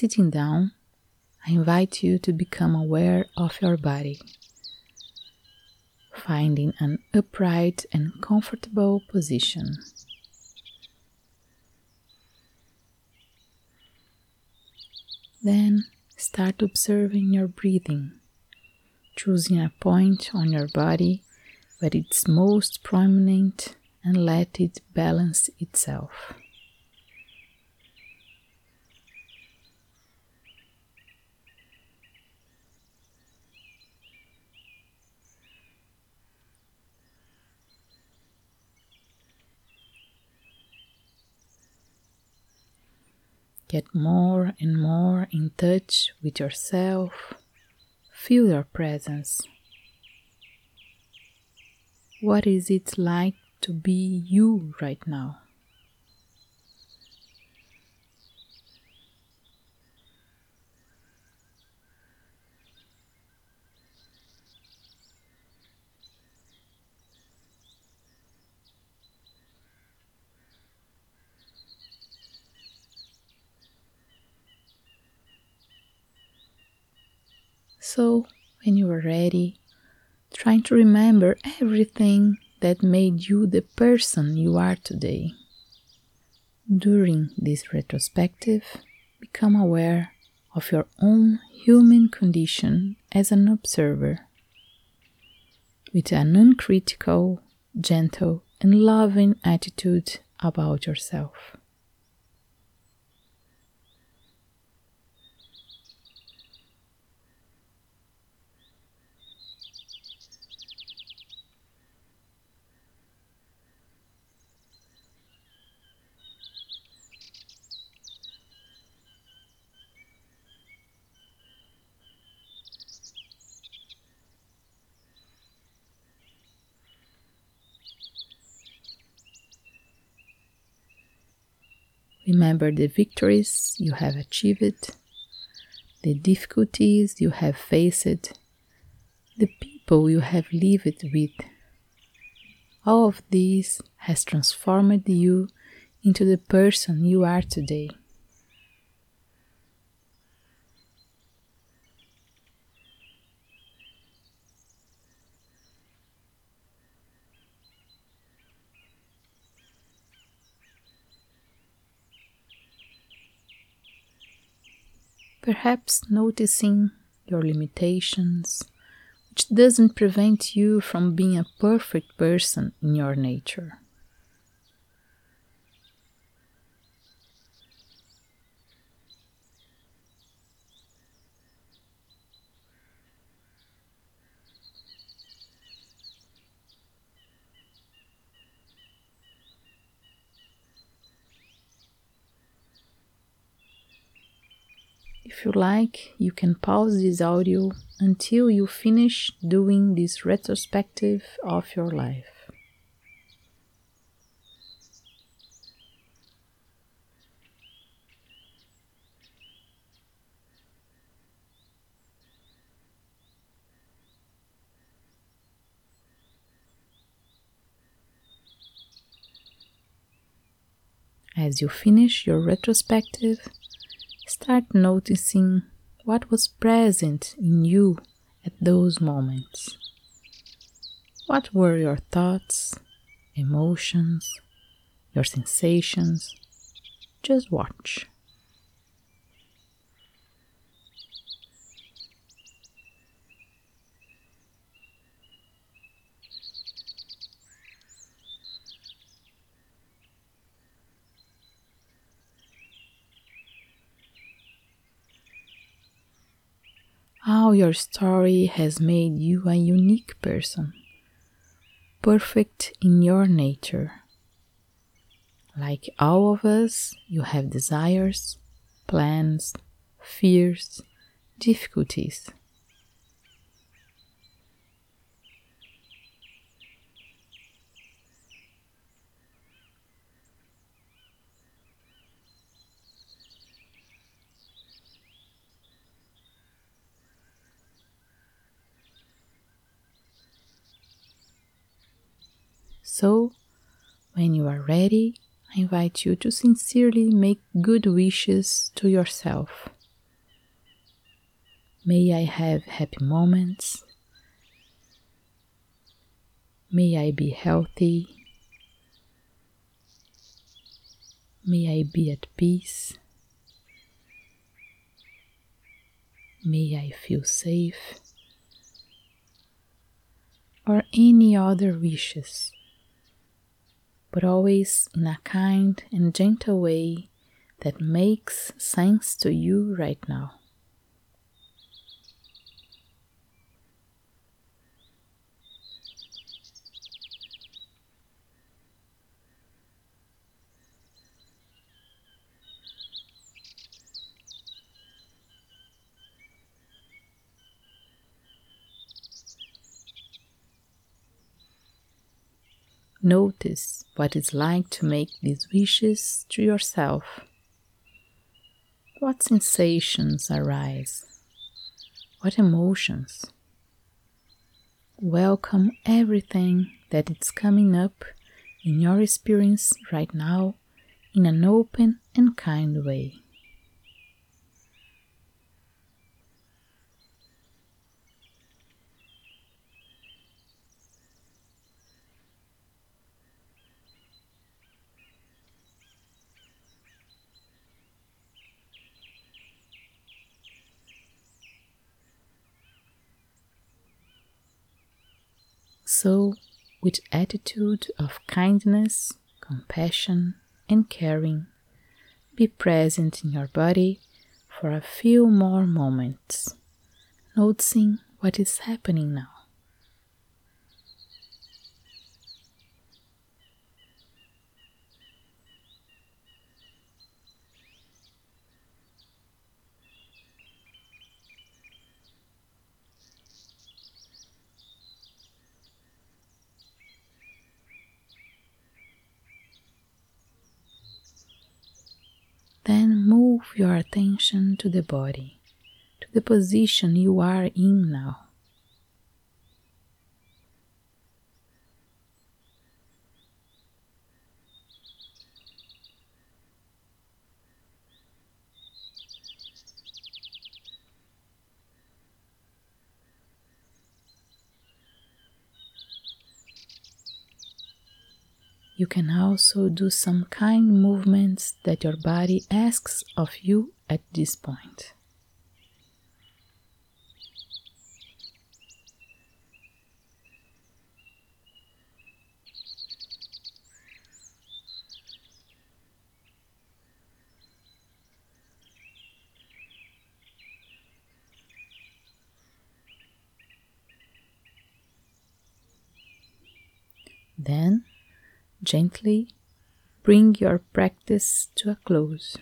Sitting down, I invite you to become aware of your body, finding an upright and comfortable position. Then start observing your breathing, choosing a point on your body where it's most prominent and let it balance itself. Get more and more in touch with yourself. Feel your presence. What is it like to be you right now? So, when you are ready, trying to remember everything that made you the person you are today. During this retrospective, become aware of your own human condition as an observer with an uncritical, gentle, and loving attitude about yourself. Remember the victories you have achieved, the difficulties you have faced, the people you have lived with. All of this has transformed you into the person you are today. Perhaps noticing your limitations, which doesn't prevent you from being a perfect person in your nature. If you like, you can pause this audio until you finish doing this retrospective of your life. As you finish your retrospective, Start noticing what was present in you at those moments. What were your thoughts, emotions, your sensations? Just watch. How your story has made you a unique person, perfect in your nature. Like all of us, you have desires, plans, fears, difficulties. So, when you are ready, I invite you to sincerely make good wishes to yourself May I have happy moments. May I be healthy. May I be at peace. May I feel safe. Or any other wishes, but always in a kind and gentle way that makes sense to you right now. Notice what it's like to make these wishes to yourself. What sensations arise? What emotions? Welcome everything that is coming up in your experience right now in an open and kind way. So, with attitude of kindness, compassion, and caring, be present in your body for a few more moments, noticing what is happening now. Then your attention to the body, to the position you are in now. You can also do some kind movements that your body asks of you at this point. Then Gently bring your practice to a close.